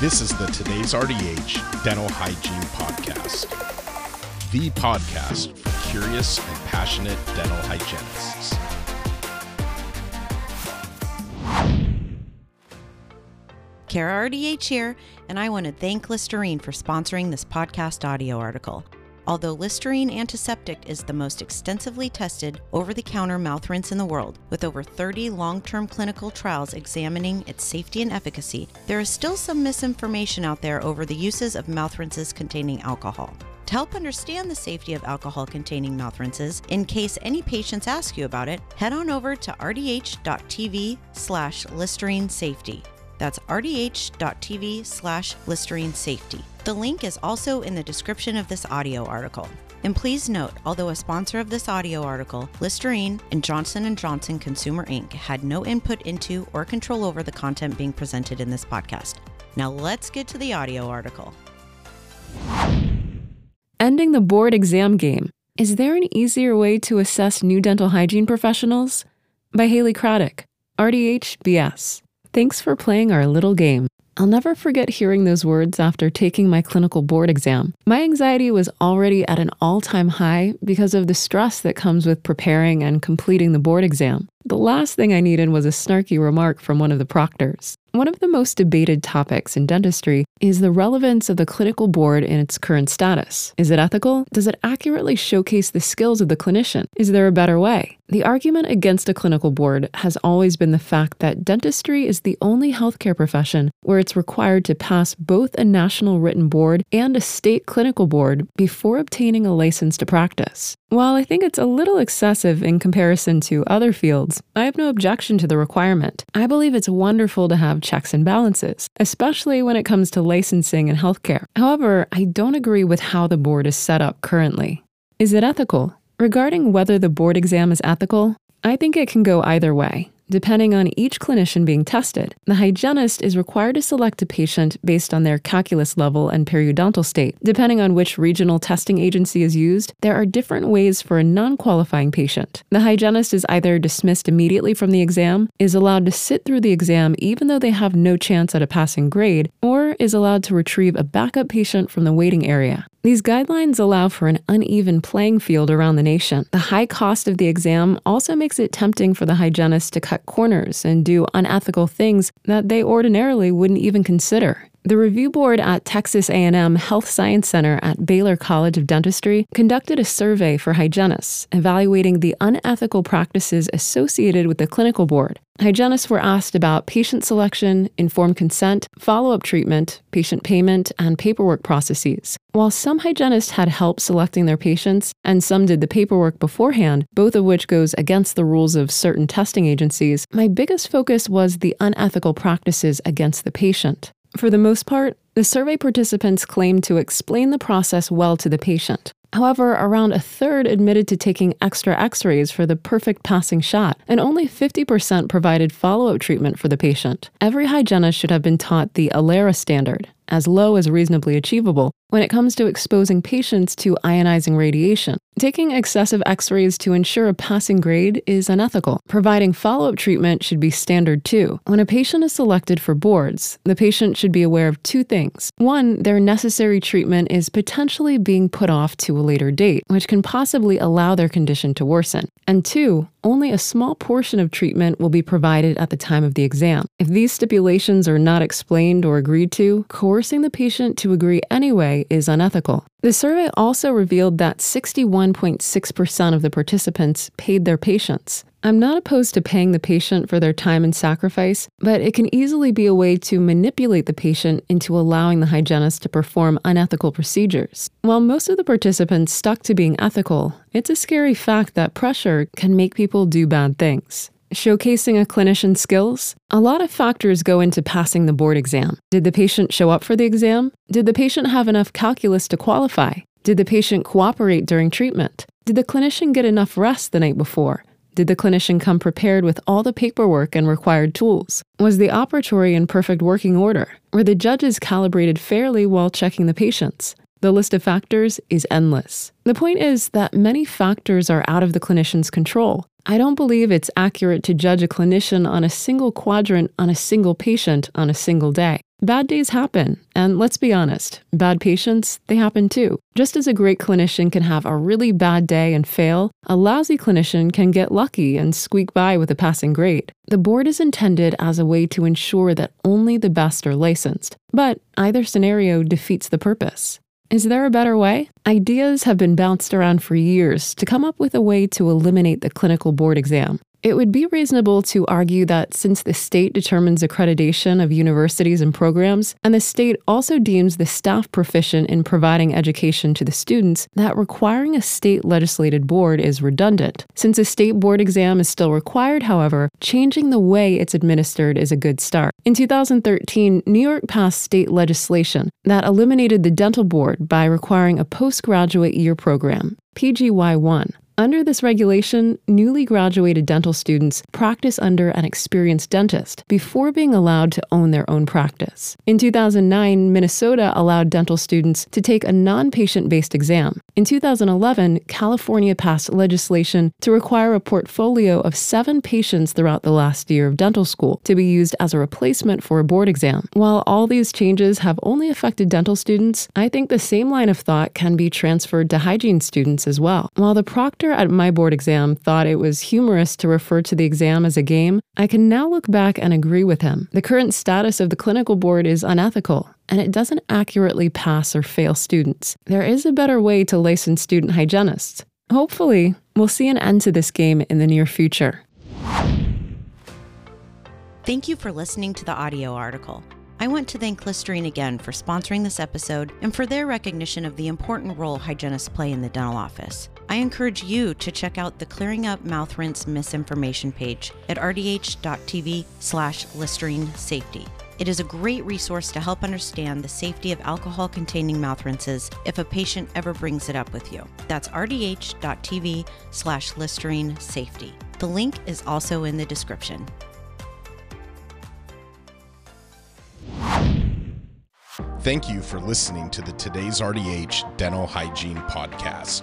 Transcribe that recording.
This is the Today's RDH Dental Hygiene Podcast, the podcast for curious and passionate dental hygienists. Kara RDH here, and I want to thank Listerine for sponsoring this podcast audio article. Although Listerine Antiseptic is the most extensively tested over the counter mouth rinse in the world, with over 30 long term clinical trials examining its safety and efficacy, there is still some misinformation out there over the uses of mouth rinses containing alcohol. To help understand the safety of alcohol containing mouth rinses, in case any patients ask you about it, head on over to rdh.tv slash Listerine Safety. That's rdh.tv slash Listerine Safety. The link is also in the description of this audio article. And please note, although a sponsor of this audio article, Listerine and Johnson & Johnson Consumer Inc. had no input into or control over the content being presented in this podcast. Now let's get to the audio article. Ending the board exam game. Is there an easier way to assess new dental hygiene professionals? By Haley Cradic, RDH BS. Thanks for playing our little game. I'll never forget hearing those words after taking my clinical board exam. My anxiety was already at an all time high because of the stress that comes with preparing and completing the board exam. The last thing I needed was a snarky remark from one of the proctors. One of the most debated topics in dentistry is the relevance of the clinical board in its current status. Is it ethical? Does it accurately showcase the skills of the clinician? Is there a better way? The argument against a clinical board has always been the fact that dentistry is the only healthcare profession where it's required to pass both a national written board and a state clinical board before obtaining a license to practice. While I think it's a little excessive in comparison to other fields, I have no objection to the requirement. I believe it's wonderful to have checks and balances, especially when it comes to licensing in healthcare. However, I don't agree with how the board is set up currently. Is it ethical? Regarding whether the board exam is ethical, I think it can go either way. Depending on each clinician being tested, the hygienist is required to select a patient based on their calculus level and periodontal state. Depending on which regional testing agency is used, there are different ways for a non qualifying patient. The hygienist is either dismissed immediately from the exam, is allowed to sit through the exam even though they have no chance at a passing grade, or is allowed to retrieve a backup patient from the waiting area. These guidelines allow for an uneven playing field around the nation. The high cost of the exam also makes it tempting for the hygienist to cut corners and do unethical things that they ordinarily wouldn't even consider. The review board at Texas A&M Health Science Center at Baylor College of Dentistry conducted a survey for hygienists evaluating the unethical practices associated with the clinical board. Hygienists were asked about patient selection, informed consent, follow-up treatment, patient payment, and paperwork processes. While some hygienists had help selecting their patients and some did the paperwork beforehand, both of which goes against the rules of certain testing agencies, my biggest focus was the unethical practices against the patient. For the most part, the survey participants claimed to explain the process well to the patient. However, around a third admitted to taking extra x rays for the perfect passing shot, and only 50% provided follow up treatment for the patient. Every hygienist should have been taught the ALARA standard, as low as reasonably achievable, when it comes to exposing patients to ionizing radiation. Taking excessive x rays to ensure a passing grade is unethical. Providing follow up treatment should be standard too. When a patient is selected for boards, the patient should be aware of two things. One, their necessary treatment is potentially being put off to a later date, which can possibly allow their condition to worsen. And two, only a small portion of treatment will be provided at the time of the exam. If these stipulations are not explained or agreed to, coercing the patient to agree anyway is unethical. The survey also revealed that 61.6% of the participants paid their patients. I'm not opposed to paying the patient for their time and sacrifice, but it can easily be a way to manipulate the patient into allowing the hygienist to perform unethical procedures. While most of the participants stuck to being ethical, it's a scary fact that pressure can make people do bad things. Showcasing a clinician's skills? A lot of factors go into passing the board exam. Did the patient show up for the exam? Did the patient have enough calculus to qualify? Did the patient cooperate during treatment? Did the clinician get enough rest the night before? Did the clinician come prepared with all the paperwork and required tools? Was the operatory in perfect working order? Were the judges calibrated fairly while checking the patients? The list of factors is endless. The point is that many factors are out of the clinician's control. I don't believe it's accurate to judge a clinician on a single quadrant on a single patient on a single day. Bad days happen, and let's be honest, bad patients, they happen too. Just as a great clinician can have a really bad day and fail, a lousy clinician can get lucky and squeak by with a passing grade. The board is intended as a way to ensure that only the best are licensed, but either scenario defeats the purpose. Is there a better way? Ideas have been bounced around for years to come up with a way to eliminate the clinical board exam. It would be reasonable to argue that since the state determines accreditation of universities and programs, and the state also deems the staff proficient in providing education to the students, that requiring a state legislated board is redundant. Since a state board exam is still required, however, changing the way it's administered is a good start. In 2013, New York passed state legislation that eliminated the dental board by requiring a postgraduate year program, PGY 1. Under this regulation, newly graduated dental students practice under an experienced dentist before being allowed to own their own practice. In 2009, Minnesota allowed dental students to take a non patient based exam. In 2011, California passed legislation to require a portfolio of seven patients throughout the last year of dental school to be used as a replacement for a board exam. While all these changes have only affected dental students, I think the same line of thought can be transferred to hygiene students as well. While the proctor at my board exam thought it was humorous to refer to the exam as a game, I can now look back and agree with him. The current status of the clinical board is unethical, and it doesn't accurately pass or fail students. There is a better way to license student hygienists. Hopefully, we'll see an end to this game in the near future. Thank you for listening to the audio article. I want to thank Listerine again for sponsoring this episode and for their recognition of the important role hygienists play in the dental office. I encourage you to check out the Clearing Up Mouth Rinse Misinformation page at rdh.tv slash Listerine Safety. It is a great resource to help understand the safety of alcohol containing mouth rinses if a patient ever brings it up with you. That's rdh.tv slash Listerine Safety. The link is also in the description. Thank you for listening to the Today's RDH Dental Hygiene Podcast.